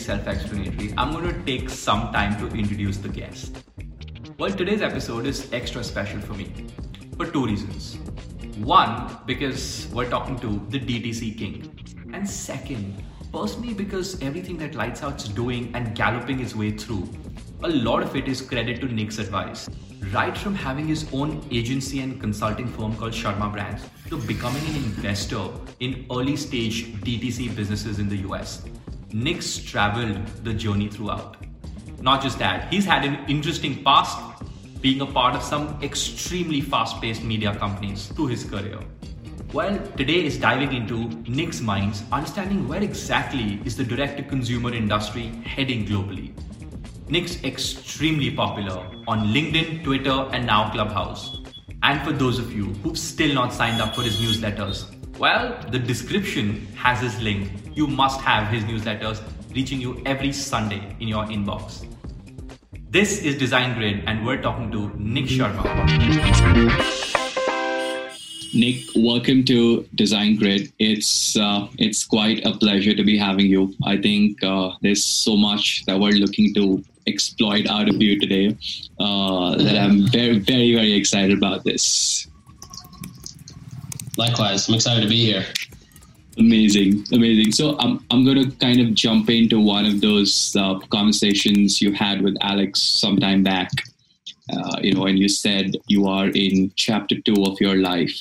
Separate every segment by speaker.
Speaker 1: self explanatory, I'm going to take some time to introduce the guest. Well, today's episode is extra special for me for two reasons. One, because we're talking to the DTC king. And second, personally, because everything that Lights Out's doing and galloping its way through, a lot of it is credit to Nik's advice. Right from having his own agency and consulting firm called Sharma Brands to becoming an investor in early stage DTC businesses in the US, Nik's traveled the journey throughout. Not just that, he's had an interesting past being a part of some extremely fast paced media companies through his career. Well, today is diving into Nik's minds, understanding where exactly is the direct to consumer industry heading globally. Nik's extremely popular on LinkedIn, Twitter, and now Clubhouse. And for those of you who've still not signed up for his newsletters, well, the description has his link. You must have his newsletters reaching you every Sunday in your inbox. This is Design Grid, and we're talking to Nik Sharma.
Speaker 2: Nik, welcome to Design Grid. It's uh, it's quite a pleasure to be having you. I think uh, there's so much that we're looking to exploit out of you today uh, that I'm very, very, very excited about this.
Speaker 3: Likewise, I'm excited to be here.
Speaker 2: Amazing, amazing. So I'm I'm going to kind of jump into one of those uh, conversations you had with Alex sometime back. Uh, you know, and you said you are in chapter two of your life.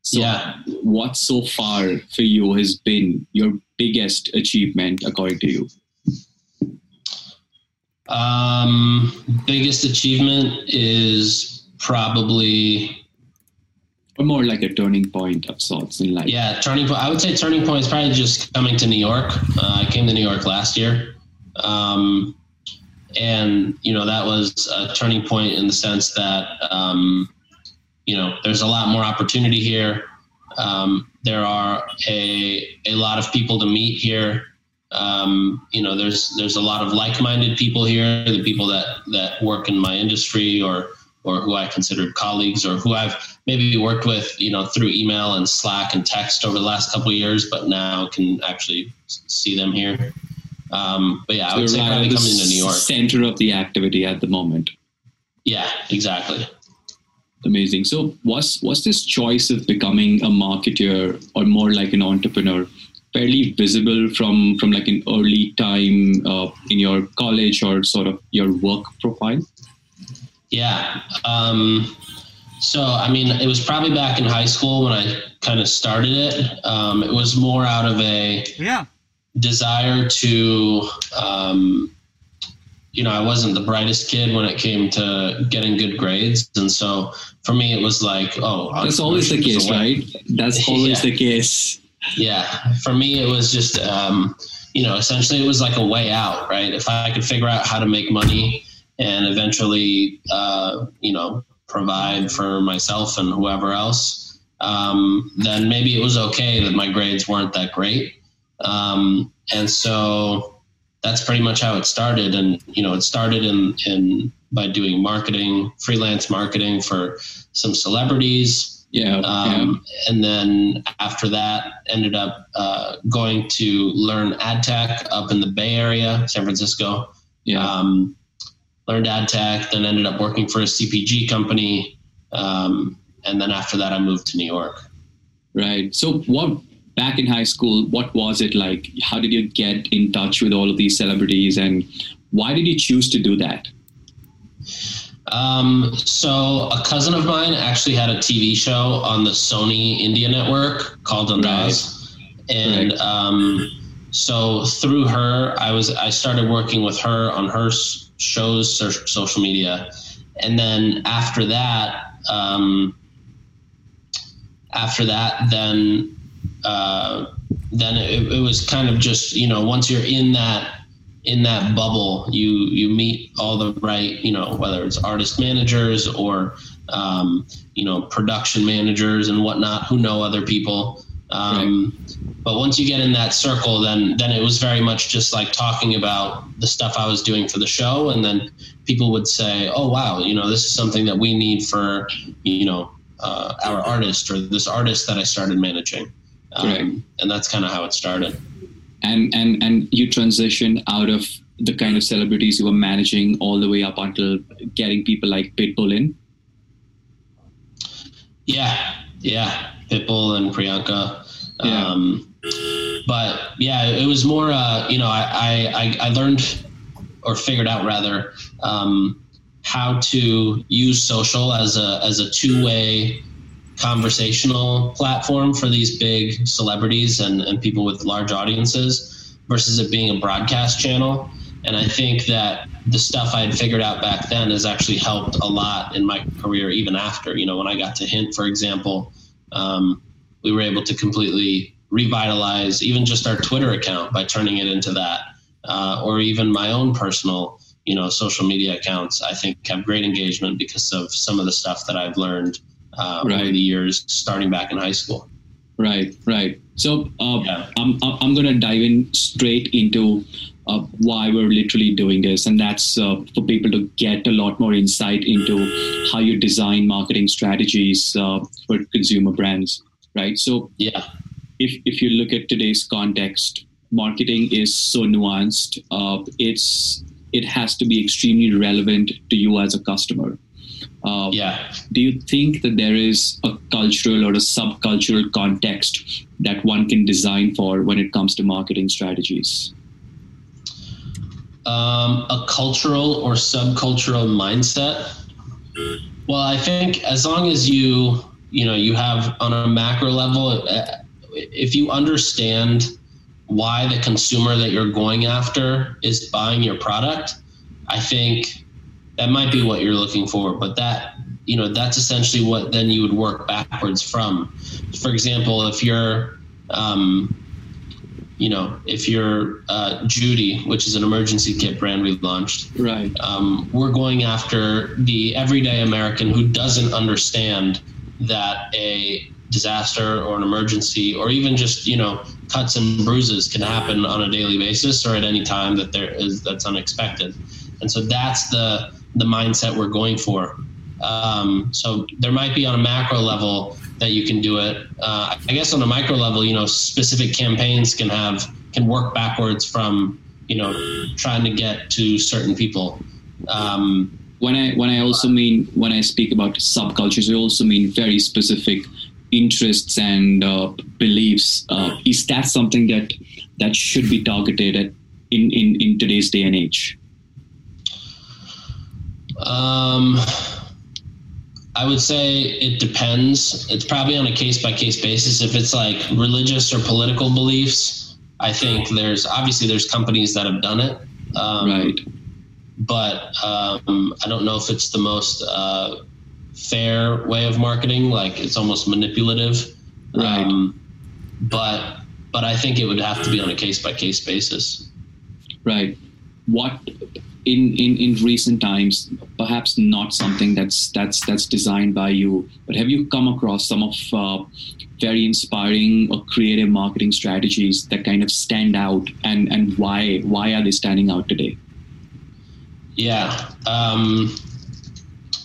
Speaker 2: So
Speaker 3: yeah.
Speaker 2: what so far for you has been your biggest achievement, according to you?
Speaker 3: Um, biggest achievement is probably
Speaker 2: or more like a turning point of sorts in life.
Speaker 3: Yeah, turning point. I would say turning point is probably just coming to New York. Uh, I came to New York last year, um, and you know that was a turning point in the sense that um, you know there's a lot more opportunity here. Um, there are a a lot of people to meet here. Um, you know, there's there's a lot of like-minded people here. The people that that work in my industry or or who I considered colleagues or who I've maybe worked with, you know, through email and Slack and text over the last couple of years, but now can actually see them here. Um, but yeah, so I would say probably coming to New York.
Speaker 2: Center of the activity at the moment.
Speaker 3: Yeah, exactly.
Speaker 2: Amazing. So was was this choice of becoming a marketer or more like an entrepreneur fairly visible from from like an early time uh, in your college or sort of your work profile?
Speaker 3: Yeah. Um, so, I mean, it was probably back in high school when I kind of started it. Um, it was more out of a
Speaker 1: yeah.
Speaker 3: desire to, um, you know, I wasn't the brightest kid when it came to getting good grades. And so for me, it was like, oh,
Speaker 2: that's always the case, right? That's always
Speaker 3: yeah.
Speaker 2: the case.
Speaker 3: Yeah. For me, it was just, um, you know, essentially it was like a way out, right? If I could figure out how to make money and eventually, uh, you know, provide for myself and whoever else, um, then maybe it was okay that my grades weren't that great. Um, and so that's pretty much how it started. And, you know, it started in, in by doing marketing, freelance marketing for some celebrities.
Speaker 2: Yeah,
Speaker 3: um, yeah. And then after that, ended up uh, going to learn ad tech up in the Bay Area, San Francisco.
Speaker 2: Yeah.
Speaker 3: Um, learned ad tech, then ended up working for a CPG company. Um, and then after that, I moved to New York.
Speaker 2: Right. So, what back in high school, what was it like? How did you get in touch with all of these celebrities, and why did you choose to do that?
Speaker 3: Um, so, a cousin of mine actually had a TV show on the Sony India network called Andaz, right. and right. Um, so through her, I was I started working with her on her shows social media, and then after that, um, after that, then uh, then it, it was kind of just you know once you're in that in that bubble, you you meet all the right you know whether it's artist managers or um, you know production managers and whatnot who know other people. Um, right. But once you get in that circle, then then it was very much just like talking about the stuff I was doing for the show, and then people would say, "Oh wow, you know, this is something that we need for you know uh, our artist or this artist that I started managing," um, right. and that's kind of how it started.
Speaker 2: and and and you transition out of the kind of celebrities you were managing all the way up until getting people like Pitbull in.
Speaker 3: Yeah, yeah, Pitbull and Priyanka. Yeah. Um, but yeah, it was more. Uh, you know, I, I I learned or figured out rather um, how to use social as a as a two way conversational platform for these big celebrities and, and people with large audiences versus it being a broadcast channel. And I think that the stuff I had figured out back then has actually helped a lot in my career, even after. You know, when I got to Hint, for example, um, we were able to completely revitalize even just our Twitter account by turning it into that, uh, or even my own personal, you know, social media accounts. I think have great engagement because of some of the stuff that I've learned uh, right. over the years, starting back in high school.
Speaker 2: Right, right. So uh, yeah. I'm I'm going to dive in straight into uh, why we're literally doing this, and that's uh, for people to get a lot more insight into how you design marketing strategies uh, for consumer brands. Right. So
Speaker 3: yeah,
Speaker 2: if if you look at today's context, marketing is so nuanced. Uh, it's it has to be extremely relevant to you as a customer.
Speaker 3: Uh, yeah.
Speaker 2: Do you think that there is a cultural or a subcultural context that one can design for when it comes to marketing strategies?
Speaker 3: Um, a cultural or subcultural mindset. Well, I think as long as you you know you have on a macro level, if you understand why the consumer that you're going after is buying your product, I think that might be what you're looking for but that you know that's essentially what then you would work backwards from. For example if you're um, you know if you're uh, judy which is an emergency kit brand we launched
Speaker 2: right.
Speaker 3: um, we're going after the everyday american who doesn't understand that a disaster or an emergency or even just you know cuts and bruises can happen on a daily basis or at any time that there is that's unexpected and so that's the the mindset we're going for. Um, so there might be on a macro level that you can do it. Uh, I guess on a micro level, you know, specific campaigns can have can work backwards from you know trying to get to certain people. Um,
Speaker 2: when I when I also mean when I speak about subcultures, I also mean very specific interests and uh, beliefs. Uh, is that something that that should be targeted at in, in, in today's day and age?
Speaker 3: Um, I would say it depends. It's probably on a case by case basis. If it's like religious or political beliefs, I think there's obviously there's companies that have done it.
Speaker 2: Um, right.
Speaker 3: But um, I don't know if it's the most uh, fair way of marketing. Like it's almost manipulative.
Speaker 2: Right. Um,
Speaker 3: but but I think it would have to be on a case by case basis.
Speaker 2: Right. What in, in, in recent times, perhaps not something that's that's that's designed by you, but have you come across some of uh, very inspiring or creative marketing strategies that kind of stand out, and and why why are they standing out today?
Speaker 3: Yeah, um,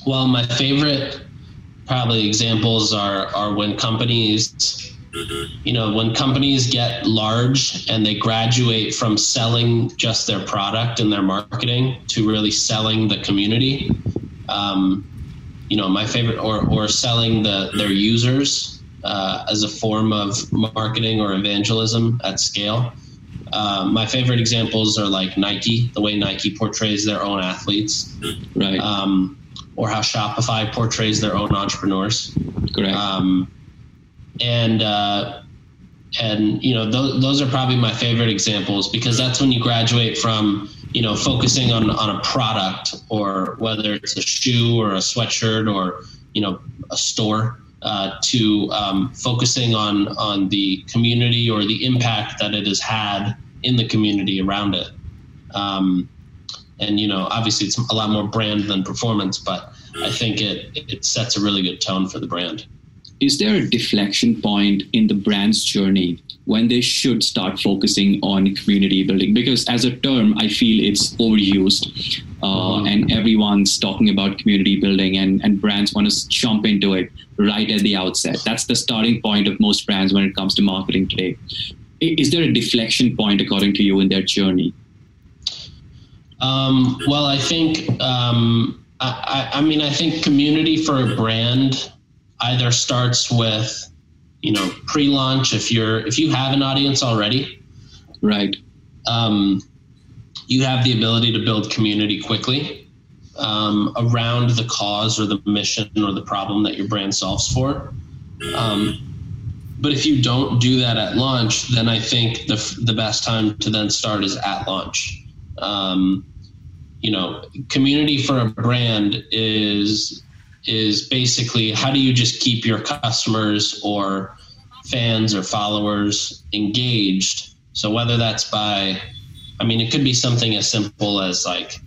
Speaker 3: well, my favorite probably examples are are when companies you know, when companies get large and they graduate from selling just their product and their marketing to really selling the community, um, you know, my favorite, or, or selling the, their users uh, as a form of marketing or evangelism at scale. Uh, my favorite examples are like Nike, the way Nike portrays their own athletes,
Speaker 2: right?
Speaker 3: Um, or how Shopify portrays their own entrepreneurs.
Speaker 2: Correct.
Speaker 3: Um, and uh, and you know those, those are probably my favorite examples because that's when you graduate from you know focusing on on a product or whether it's a shoe or a sweatshirt or you know a store uh, to um, focusing on on the community or the impact that it has had in the community around it. Um, and you know obviously it's a lot more brand than performance but i think it it sets a really good tone for the brand.
Speaker 2: Is there a deflection point in the brand's journey when they should start focusing on community building? Because as a term, I feel it's overused, uh, mm-hmm. and everyone's talking about community building, and, and brands want to jump into it right at the outset. That's the starting point of most brands when it comes to marketing today. is there a deflection point according to you in their journey?
Speaker 3: Um, well, I think um, I, I, mean I think community for a brand either starts with you know pre-launch if you're if you have an audience already,
Speaker 2: right?
Speaker 3: Um, you have the ability to build community quickly um, around the cause or the mission or the problem that your brand solves for. Um, but if you don't do that at launch, then I think the the best time to then start is at launch. Um, you know, community for a brand is is basically how do you just keep your customers or fans or followers engaged? So whether that's by, I mean, it could be something as simple as like,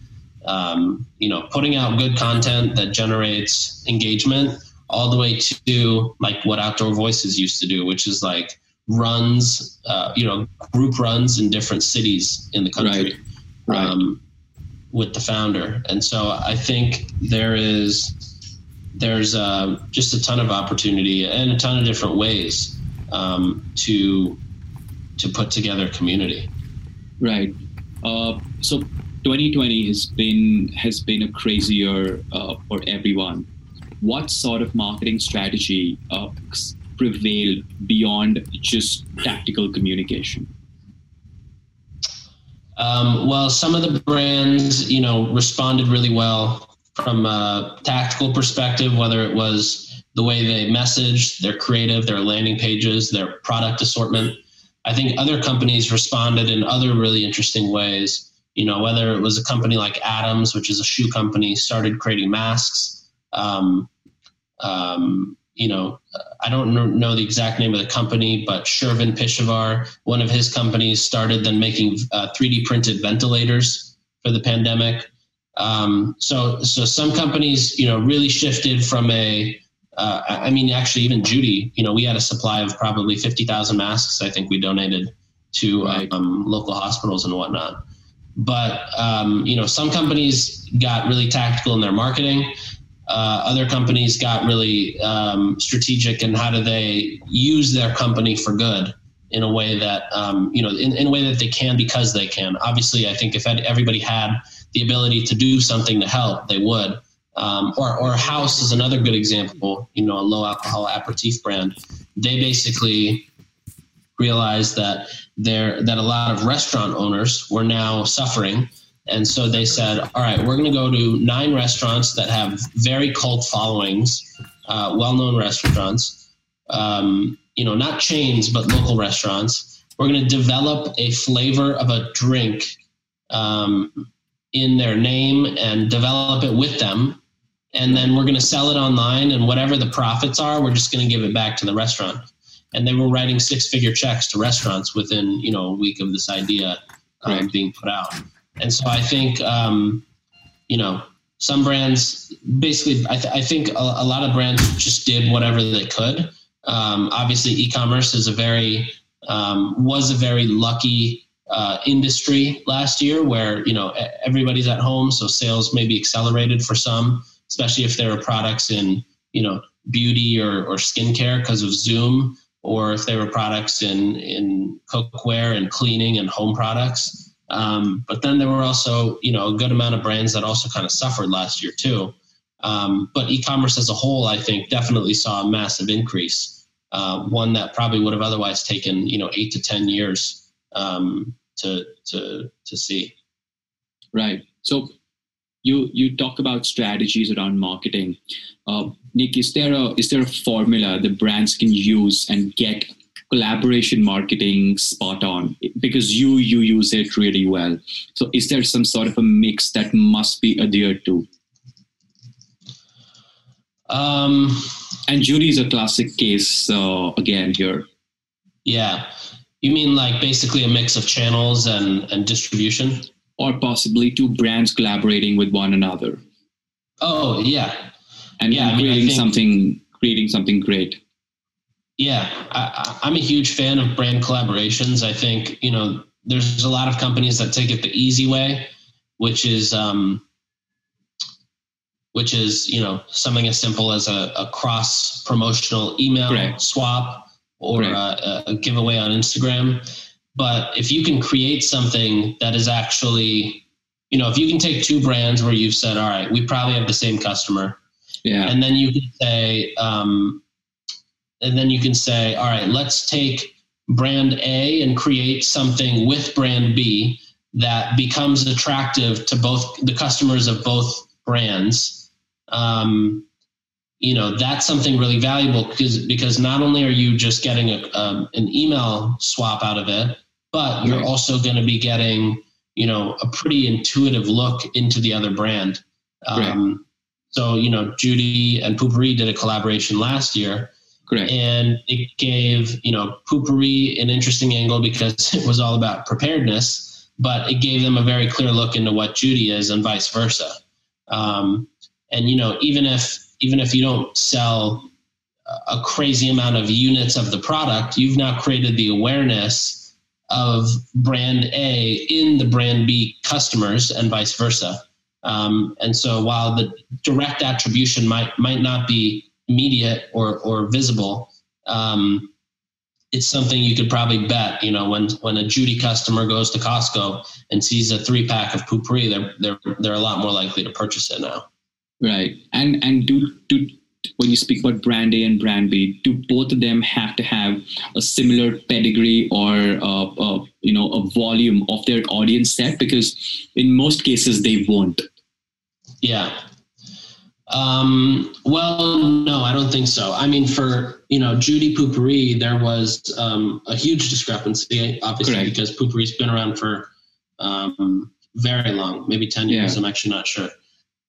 Speaker 3: um, you know, putting out good content that generates engagement all the way to like what Outdoor Voices used to do, which is like runs, uh, you know, group runs in different cities in the country.
Speaker 2: Right. right. Um,
Speaker 3: with the founder, and so I think there is there's uh, just a ton of opportunity and a ton of different ways um, to to put together community.
Speaker 2: Right. Uh, so 2020 has been has been a crazy year uh, for everyone what sort of marketing strategy uh, prevailed beyond just tactical communication?
Speaker 3: Um, well, some of the brands, you know, responded really well from a tactical perspective, whether it was the way they message, their creative, their landing pages, their product assortment. I think other companies responded in other really interesting ways. You know, whether it was a company like Atoms, which is a shoe company, started creating masks um, um, you know, I don't know the exact name of the company, but Shervin Pishevar, one of his companies, started then making uh, 3D printed ventilators for the pandemic. Um, so, so some companies, you know, really shifted from a. Uh, I mean, actually, even Judy, you know, we had a supply of probably 50,000 masks. I think we donated to right. um, local hospitals and whatnot. But um, you know, some companies got really tactical in their marketing uh, other companies got really um, strategic in how do they use their company for good in a way that um, you know in, in, a way that they can because they can obviously i think if everybody had the ability to do something to help they would. Um, or, or Haus is another good example you know a low alcohol aperitif brand. They basically realized that there that a lot of restaurant owners were now suffering. And so they said, all right, we're going to go to nine restaurants that have very cult followings, uh, well known restaurants, um, you know, not chains, but local restaurants. We're going to develop a flavor of a drink um, in their name and develop it with them. And then we're going to sell it online, and whatever the profits are, we're just going to give it back to the restaurant. And they were writing six figure checks to restaurants within, you know, a week of this idea um, right. being put out. And so I think, um, you know, some brands basically, I, th- I think a, a, lot of brands just did whatever they could. Um, obviously, e-commerce is a very um, was a very lucky uh, industry last year, where you know everybody's at home, so sales may be accelerated for some, especially if there are products in you know beauty or, or skincare because of Zoom, or if there were products in in cookware and cleaning and home products. Um, but then there were also, you know, a good amount of brands that also kind of suffered last year too. Um, but e-commerce as a whole, I think, definitely saw a massive increase. Uh, one that probably would have otherwise taken, you know, eight to ten years um, to to to see.
Speaker 2: Right. So you you talk about strategies around marketing. Uh, Nik, is there a is there a formula the brands can use and get collaboration marketing spot on because you you use it really well so is there some sort of a mix that must be adhered to
Speaker 3: um
Speaker 2: and judy is a classic case uh, again here
Speaker 3: yeah you mean like basically a mix of channels and and distribution?
Speaker 2: Or possibly two brands collaborating with one another.
Speaker 3: Oh yeah.
Speaker 2: And yeah, creating I mean, think, something creating something great.
Speaker 3: Yeah, I, am a huge fan of brand collaborations. I think you know there's a lot of companies that take it the easy way, which is um, which is you know something as simple as a, a cross promotional email right. swap or
Speaker 2: Right.
Speaker 3: uh, a, a giveaway on Instagram. But if you can create something that is actually, you know, if you can take two brands where you've said, all right, we probably have the same customer,
Speaker 2: Yeah.
Speaker 3: and then you can say, um, and then you can say, all right, let's take brand A and create something with brand B that becomes attractive to both the customers of both brands. Um, you know, that's something really valuable because because not only are you just getting a, um, an email swap out of it, but you're
Speaker 2: Right.
Speaker 3: also going to be getting you know a pretty intuitive look into the other brand. Um, So you know, Judy and Poo-Pourri did a collaboration last year,
Speaker 2: Correct.
Speaker 3: and it gave you know Poo-Pourri an interesting angle because it was all about preparedness, but it gave them a very clear look into what Judy is, and vice versa. Um, and you know, even if even if you don't sell a crazy amount of units of the product, you've now created the awareness of brand A in the brand B customers, and vice versa. Um, and so, while the direct attribution might might not be immediate or or visible, um, it's something you could probably bet. You know, when when a Judy customer goes to Costco and sees a three pack of Poo-Pourri, they're they're they're a lot more likely to purchase it now.
Speaker 2: Right. And and do do when you speak about brand A and brand B, do both of them have to have a similar pedigree or uh, uh, you know a volume of their audience set? Because in most cases they won't.
Speaker 3: Yeah. Um, well, no, I don't think so. I mean, for you know Judy Poo-Pourri, there was um, a huge discrepancy, obviously,
Speaker 2: Correct.
Speaker 3: because Poo-Pourri's been around for um, very long, maybe ten years.
Speaker 2: Yeah.
Speaker 3: I'm actually not sure.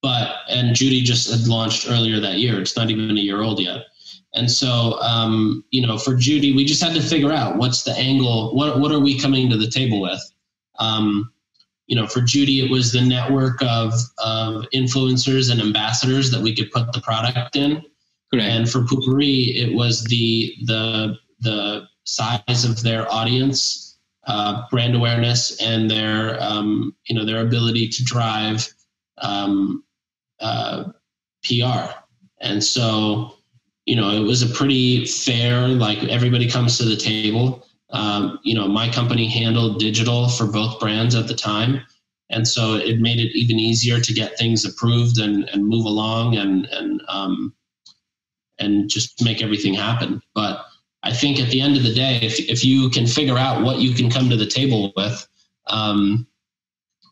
Speaker 3: But and Judy just had launched earlier that year. It's not even a year old yet. And so, um, you know, for Judy, we just had to figure out what's the angle. What what are we coming to the table with? Um, you know, for Judy, it was the network of, of influencers and ambassadors that we could put the product in.
Speaker 2: Correct.
Speaker 3: And for Poo-Pourri, it was the the the size of their audience, uh, brand awareness, and their um, you know their ability to drive um, uh, PR. And so, you know, it was a pretty fair. Like everybody comes to the table. Um, you know, my company handled digital for both brands at the time. And so it made it even easier to get things approved and, and move along and, and, um, and just make everything happen. But I think at the end of the day, if, if you can figure out what you can come to the table with, um,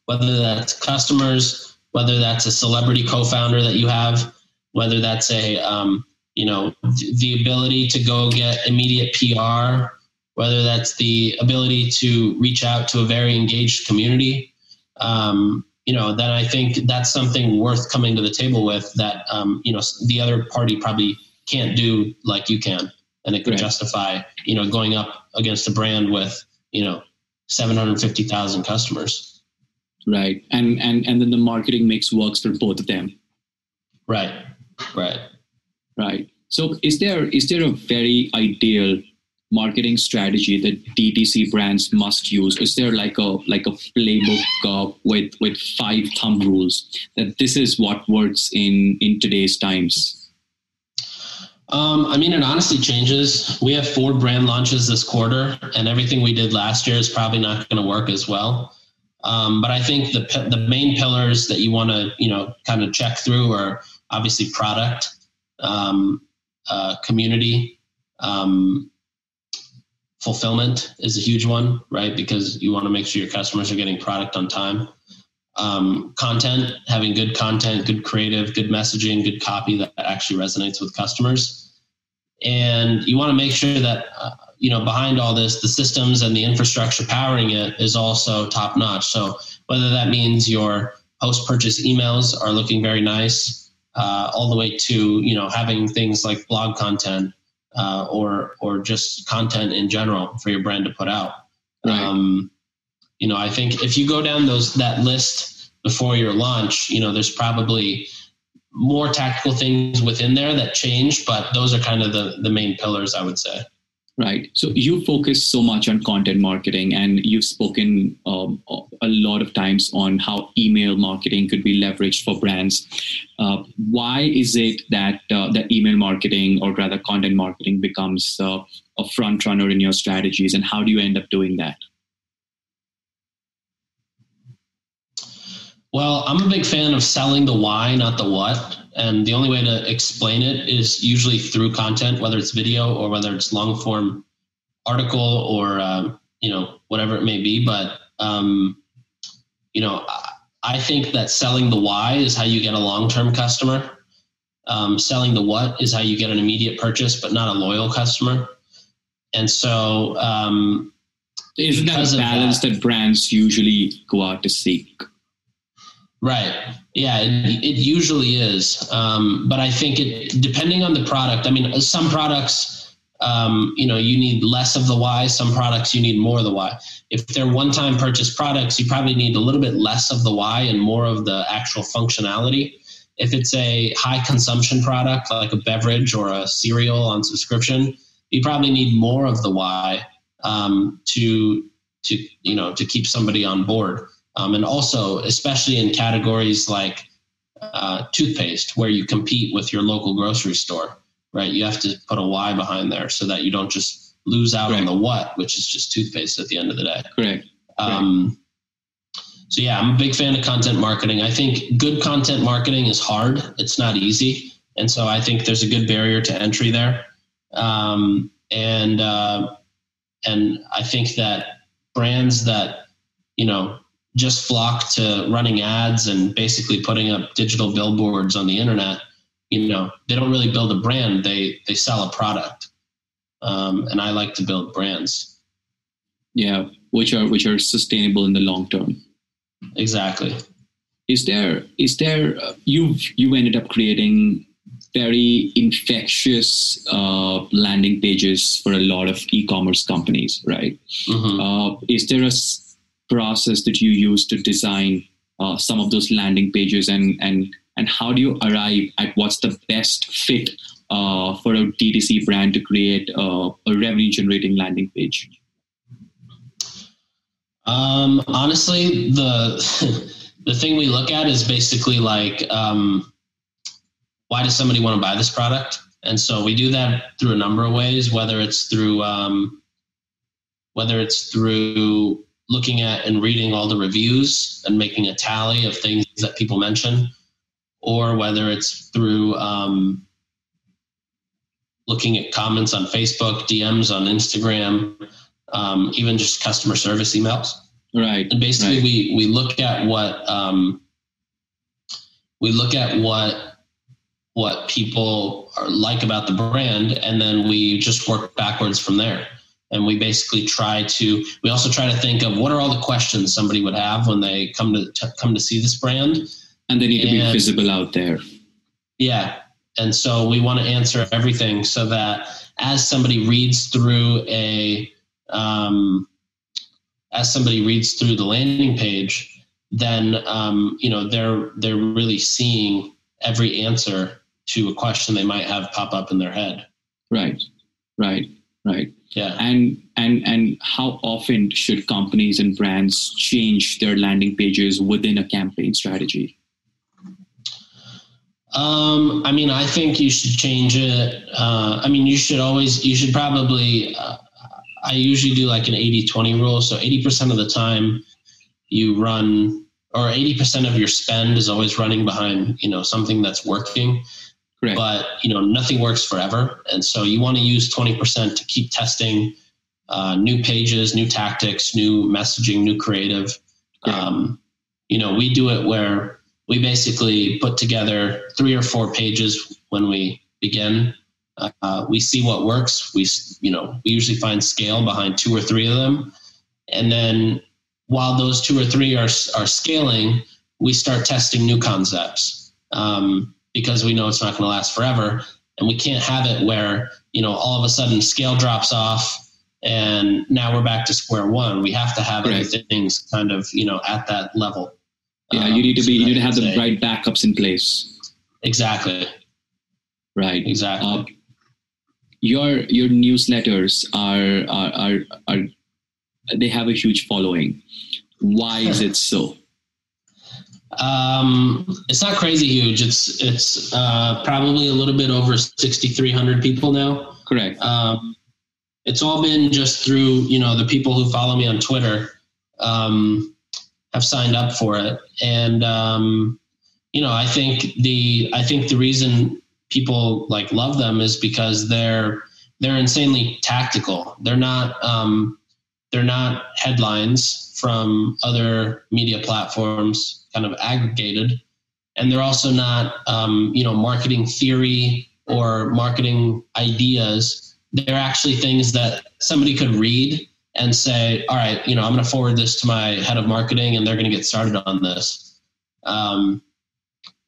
Speaker 3: whether that's customers, whether that's a celebrity co-founder that you have, whether that's a, um, you know, the ability to go get immediate PR, whether that's the ability to reach out to a very engaged community, um, you know, then I think that's something worth coming to the table with that, um, you know, the other party probably can't do like you can. And it could
Speaker 2: Right.
Speaker 3: justify, you know, going up against a brand with, you know, 750,000 customers.
Speaker 2: Right. And and and then the marketing mix works for both of them.
Speaker 3: Right. Right.
Speaker 2: Right. So is there is there a very ideal marketing strategy that DTC brands must use? Is there like a like a playbook uh, with with five thumb rules that this is what works in in today's times?
Speaker 3: Um, I mean, it honestly changes. We have four brand launches this quarter, and everything we did last year is probably not going to work as well. Um, but I think the the main pillars that you want to you know kind of check through are obviously product, um, uh, community, um, fulfillment is a huge one, right? Because you want to make sure your customers are getting product on time. Um, content, having good content, good creative, good messaging, good copy that actually resonates with customers. And you want to make sure that, uh, you know, behind all this, the systems and the infrastructure powering it is also top notch. So whether that means your post purchase emails are looking very nice, uh, all the way to, you know, having things like blog content uh, or, or just content in general for your brand to put out.
Speaker 2: Right.
Speaker 3: Um, you know, I think if you go down those that list before your launch, you know, there's probably more tactical things within there that change, but those are kind of the the main pillars, I would say.
Speaker 2: Right. So you focus so much on content marketing, and you've spoken um, a lot of times on how email marketing could be leveraged for brands. Uh, why is it that uh, that email marketing, or rather content marketing, becomes uh, a front runner in your strategies, and how do you end up doing that?
Speaker 3: Well, I'm a big fan of selling the why, not the what. And the only way to explain it is usually through content, whether it's video or whether it's long form article or, um, you know, whatever it may be. But, um, you know, I think that selling the why is how you get a long term customer. Um, selling the what is how you get an immediate purchase, but not a loyal customer. And so, um,
Speaker 2: isn't that a balance that, that brands usually go out to seek?
Speaker 3: Right. Yeah, it, it usually is. Um, but I think it, depending on the product, I mean, some products, um, you know, you need less of the why. Some products you need more of the why. If they're one-time purchase products, you probably need a little bit less of the why and more of the actual functionality. If it's a high consumption product like a beverage or a cereal on subscription, you probably need more of the why um, to to you know to keep somebody on board. Um, and also, especially in categories like uh, toothpaste, where you compete with your local grocery store, right? You have to put a why behind there so that you don't just lose out right. on the what, which is just toothpaste at the end of the day.
Speaker 2: Correct.
Speaker 3: Um, so yeah, I'm a big fan of content marketing. I think good content marketing is hard. It's not easy, and so I think there's a good barrier to entry there. Um, and uh, and I think that brands that you know just flock to running ads and basically putting up digital billboards on the internet, you know, they don't really build a brand. They they sell a product, um, and I like to build brands.
Speaker 2: Yeah, which are which are sustainable in the long term.
Speaker 3: Exactly.
Speaker 2: Is there is there uh, you you ended up creating very infectious uh, landing pages for a lot of e-commerce companies, right? Mm-hmm. Uh, is there a process that you use to design uh, some of those landing pages and and and how do you arrive at what's the best fit uh, for a DTC brand to create a revenue generating landing page?
Speaker 3: Um, honestly, the the thing we look at is basically like um, why does somebody want to buy this product? And so we do that through a number of ways, whether it's through um, whether it's through looking at and reading all the reviews and making a tally of things that people mention, or whether it's through um, looking at comments on Facebook, DMs on Instagram, um, even just customer service emails.
Speaker 2: Right.
Speaker 3: And basically,
Speaker 2: right.
Speaker 3: we we look at what um, we look at what what people are like about the brand, and then we just work backwards from there and we basically try to we also try to think of what are all the questions somebody would have when they come to, to come to see this brand.
Speaker 2: And they need and, to be visible out there.
Speaker 3: Yeah. And so we want to answer everything so that as somebody reads through a um, as somebody reads through the landing page then um, you know they're they're really seeing every answer to a question they might have pop up in their head.
Speaker 2: Right. Right. Right
Speaker 3: yeah
Speaker 2: and and and how often should companies and brands change their landing pages within a campaign strategy
Speaker 3: um, I mean, I think you should change it. Uh, I mean, you should always, you should probably, uh, I usually do like an 80 20 rule. So 80% of the time you run, or 80% of your spend is always running behind, you know, something that's working. Correct. But you know, nothing works forever, and so you want to use twenty percent to keep testing uh, new pages, new tactics, new messaging, new creative. Um, you know, we do it where we basically put together three or four pages when we begin. Uh, we see what works. We, you know, we usually find scale behind two or three of them, and then while those two or three are are scaling, we start testing new concepts. Um, because we know it's not going to last forever. And we can't have it where, you know, all of a sudden scale drops off and now we're back to square one. We have to have right. things kind of, you know, at that level.
Speaker 2: Yeah, um, you need to be, you need to have the right backups in place.
Speaker 3: Exactly.
Speaker 2: Right.
Speaker 3: Exactly. Uh,
Speaker 2: your your newsletters are are are, are they have a huge following. Why is it so?
Speaker 3: Um, it's not crazy huge. It's it's uh, probably a little bit over 6,300 people now.
Speaker 2: Correct.
Speaker 3: Um, it's all been just through you know the people who follow me on Twitter um, have signed up for it, and um, you know I think the I think the reason people like love them is because they're they're insanely tactical. They're not um, they're not headlines from other media platforms kind of aggregated. And they're also not um, you know marketing theory or marketing ideas. They're actually things that somebody could read and say all right you know i'm going to forward this to my head of marketing and they're going to get started on this. Um,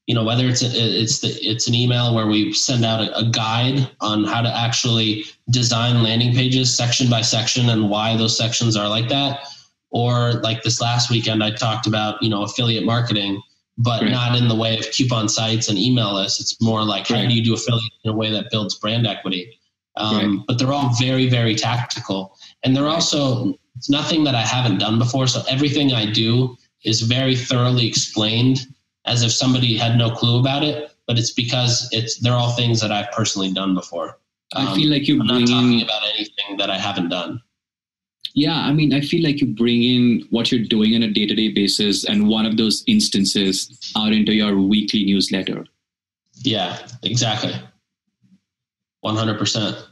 Speaker 3: you know whether it's a, it's the, it's an email where we send out a, a, guide on how to actually design landing pages section by section and why those sections are like that or like this last weekend i talked about you know affiliate marketing but right. not in the way of coupon sites and email lists it's more like right. how do you do affiliate in a way that builds brand equity um, right. but they're all very very tactical and they're also it's nothing that i haven't done before so everything i do is very thoroughly explained as if somebody had no clue about it, but it's because it's they're all things that I've personally done before.
Speaker 2: Um, I feel like you
Speaker 3: I'm not talking about anything that I haven't done.
Speaker 2: Yeah, I mean, I feel like you bring in what you're doing on a day to day basis and one of those instances out into your weekly newsletter.
Speaker 3: Yeah, exactly. 100%.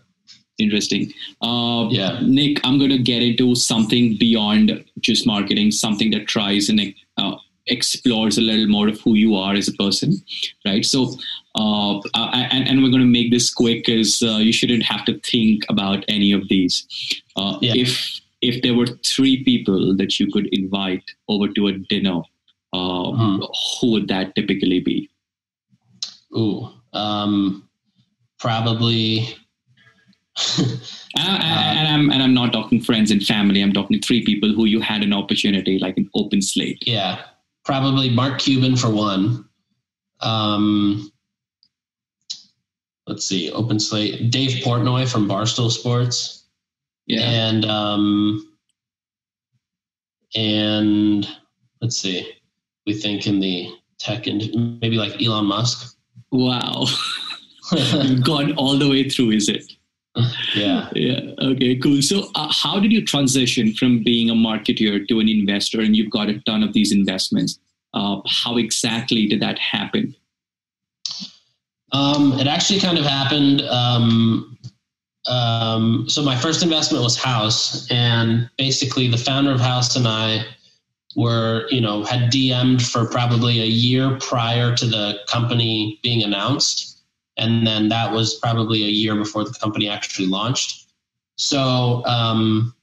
Speaker 2: Interesting. Uh, yeah. Nik, I'm going to get into something beyond just marketing, something that tries and uh, explores a little more of who you are as a person, right? So, uh, uh and, and we're going to make this quick because uh, you shouldn't have to think about any of these. Uh, yeah. If if there were three people that you could invite over to a dinner, hmm. who would that typically be?
Speaker 3: Ooh, um, probably.
Speaker 2: and, and, I'm and I'm not talking friends and family. I'm talking three people who you had an opportunity, like an open slate.
Speaker 3: Yeah, probably Mark Cuban for one. Um, let's see, open slate. Dave Portnoy from Barstool Sports. Yeah. And um, and let's see, we think in the tech and maybe like Elon Musk.
Speaker 2: Wow. You've gone all the way through, is it?
Speaker 3: Yeah.
Speaker 2: Yeah. Okay, cool. So, uh, how did you transition from being a marketer to an investor? And you've got a ton of these investments. Uh, how exactly did that happen?
Speaker 3: Um, it actually kind of happened. Um, um, so, my first investment was Haus, and basically, the founder of Haus and I were, you know, had DM'd for probably a year prior to the company being announced and then that was probably a year before the company actually launched. So, um,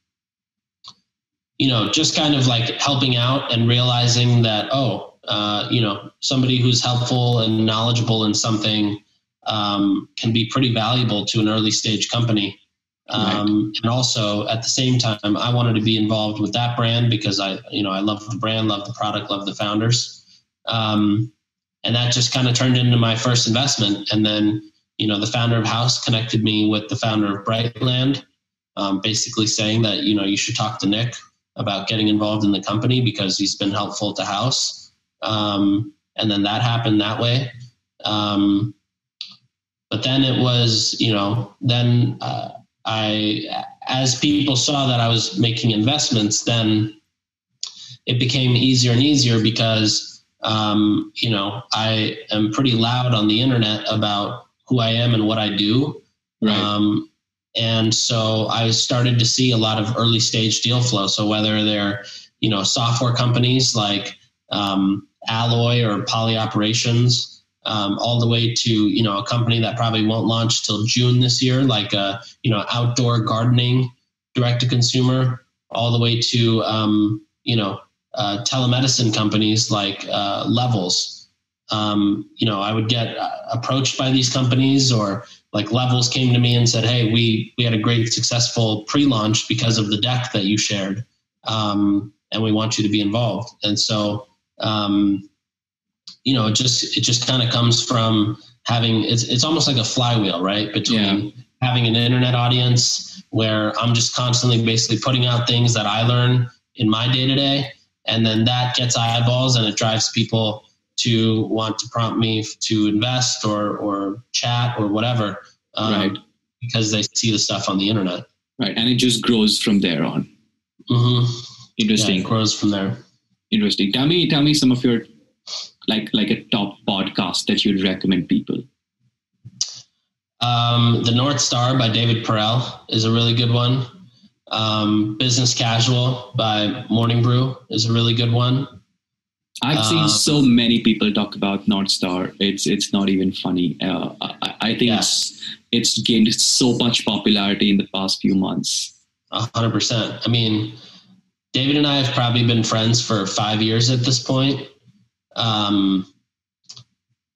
Speaker 3: you know, just kind of like helping out and realizing that, oh, uh, you know, somebody who's helpful and knowledgeable in something um, can be pretty valuable to an early stage company. Um, right. And also at the same time, I wanted to be involved with that brand because I, you know, I love the brand, love the product, love the founders. Um, and that just kind of turned into my first investment. And then, you know, the founder of Haus connected me with the founder of Brightland, um, basically saying that you know you should talk to Nik about getting involved in the company because he's been helpful to Haus. Um, and then that happened that way. Um, but then it was, you know, then uh, I, as people saw that I was making investments, then it became easier and easier because um, you know, I am pretty loud on the internet about who I am and what I do. Right. Um, and so I started to see a lot of early stage deal flow. So whether they're, you know, software companies like um, Alloy or Poly Operations, um, all the way to you know a company that probably won't launch till June this year, like a you know outdoor gardening direct to consumer, all the way to um, you know uh, telemedicine companies like uh, Levels. Um, you know, I would get uh, approached by these companies, or like Levels came to me and said, "Hey, we we had a great successful pre-launch because of the deck that you shared, um, and we want you to be involved." And so, um, you know, it just it just kind of comes from having it's it's almost like a flywheel, right? Between yeah. having an internet audience where I'm just constantly basically putting out things that I learn in my day to day. And then that gets eyeballs and it drives people to want to prompt me to invest or, or chat or whatever.
Speaker 2: Um, right.
Speaker 3: Because they see the stuff on the internet.
Speaker 2: Right. And it just grows from there on.
Speaker 3: Mm-hmm.
Speaker 2: Interesting.
Speaker 3: Yeah, it grows from there.
Speaker 2: Interesting. Tell me, tell me some of your like like a top podcast that you'd recommend people.
Speaker 3: Um, the North Star by David Perell is a really good one. Um, Business Casual by Morning Brew is a really good one.
Speaker 2: I've seen um, so many people talk about North Star. It's it's not even funny. Uh, I, I, think yeah. it's it's gained so much popularity in the past few months.
Speaker 3: A hundred percent. I mean, David and I have probably been friends for five years at this point. Um,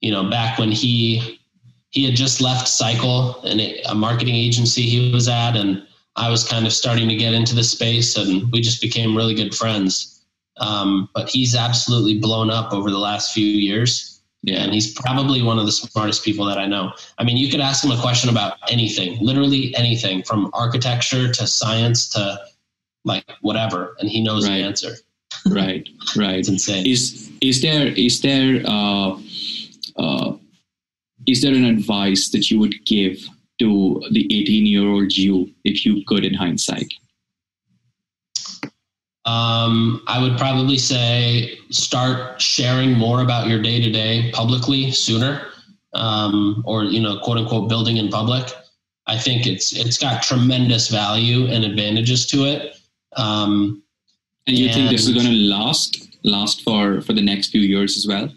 Speaker 3: you know, back when he he had just left Cycle and a marketing agency he was at, and I was kind of starting to get into the space, and we just became really good friends. Um, but he's absolutely blown up over the last few years. Yeah. And he's probably one of the smartest people that I know. I mean, you could ask him a question about anything, literally anything from architecture to science to like whatever, and he knows right. the answer.
Speaker 2: right, right.
Speaker 3: It's insane.
Speaker 2: Is is there is there uh, uh, is there an advice that you would give to the 18 year old you if you could in hindsight?
Speaker 3: Um, I would probably say start sharing more about your day to day publicly sooner, um, or you know, quote unquote, building in public. I think it's it's got tremendous value and advantages to it. Um,
Speaker 2: and you and think this is going to last last for for the next few years as well?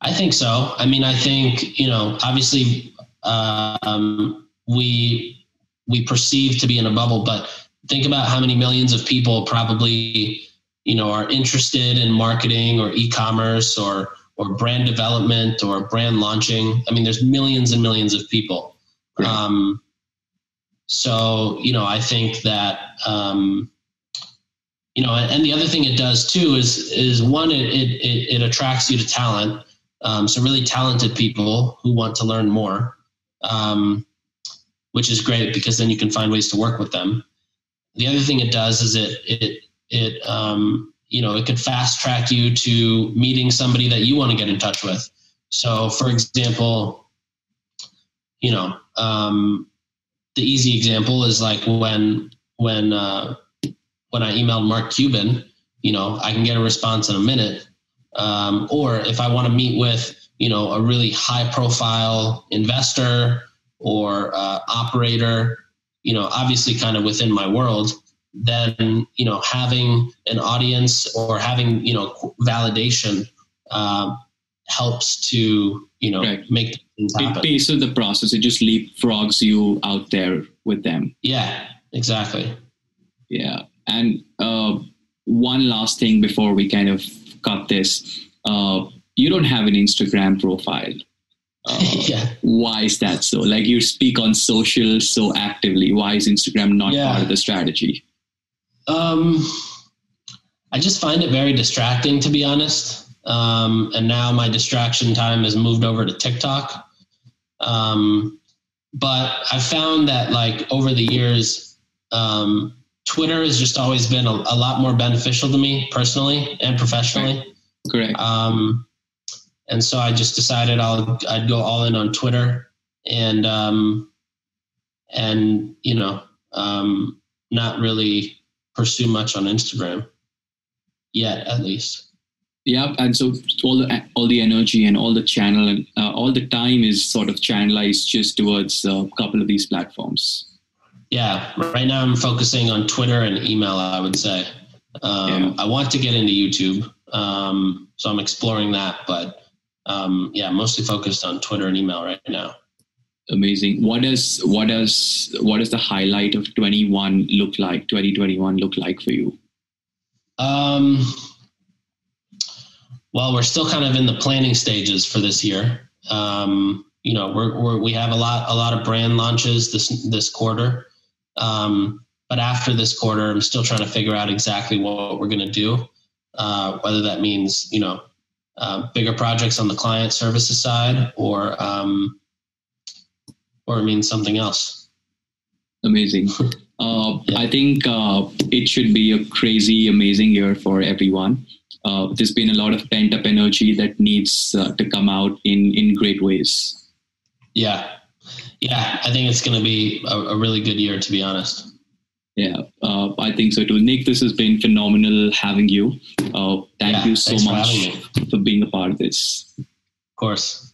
Speaker 3: I think so. I mean, I think you know, obviously, um, we we perceive to be in a bubble, but think about how many millions of people probably you know are interested in marketing or e-commerce or or brand development or brand launching. I mean, there's millions and millions of people. Um, so you know, I think that um, you know, and the other thing it does too is is one it it, it attracts you to talent. Um, so really talented people who want to learn more, um, which is great because then you can find ways to work with them. The other thing it does is it it it um, you know it could fast track you to meeting somebody that you want to get in touch with. So, for example, you know, um, the easy example is like when when uh, when I emailed Mark Cuban, you know, I can get a response in a minute um, or if I want to meet with, you know, a really high profile investor or uh, operator, you know, obviously kind of within my world, then, you know, having an audience or having, you know, validation uh, helps to, you know, right. make things happen.
Speaker 2: It paces the process. It just leapfrogs you out there with them.
Speaker 3: Yeah, exactly.
Speaker 2: Yeah. And uh, one last thing before we kind of cut this. Uh, you don't have an Instagram profile.
Speaker 3: Uh, yeah.
Speaker 2: Why is that so? Like you speak on social so actively. Why is Instagram not yeah. part of the strategy?
Speaker 3: Um, I just find it very distracting, to be honest. Um, and now my distraction time has moved over to TikTok. Um, but I found that like over the years, um, Twitter has just always been a, a, lot more beneficial to me personally and professionally.
Speaker 2: Correct.
Speaker 3: Um, and so I just decided I'll I'd go all in on Twitter and um, and you know um, not really pursue much on Instagram yet, at least.
Speaker 2: Yeah, and so all the all the energy and all the channel and uh, all the time is sort of channelized just towards a couple of these platforms.
Speaker 3: Yeah, right now I'm focusing on Twitter and email. I would say um, yeah. I want to get into YouTube, um, so I'm exploring that. But um, yeah, mostly focused on Twitter and email right now.
Speaker 2: Amazing. What does what does what does the highlight of 21 look like? 2021 look like for you?
Speaker 3: Um. Well, we're still kind of in the planning stages for this year. Um, you know, we're, we're we have a lot a lot of brand launches this this quarter. Um, but after this quarter, I'm still trying to figure out exactly what we're going to do. Uh, whether that means you know uh, bigger projects on the client services side, or um, or it means something else.
Speaker 2: Amazing. Uh, I think uh, it should be a crazy, amazing year for everyone. Uh, there's been a lot of pent up energy that needs uh, to come out in, in great ways.
Speaker 3: Yeah. Yeah. I think it's going to be a, a, really good year, to be honest.
Speaker 2: Yeah, uh, I think so too. Nik, this has been phenomenal having you. Uh, thank yeah, you so much for, for being a part of this.
Speaker 3: Of course.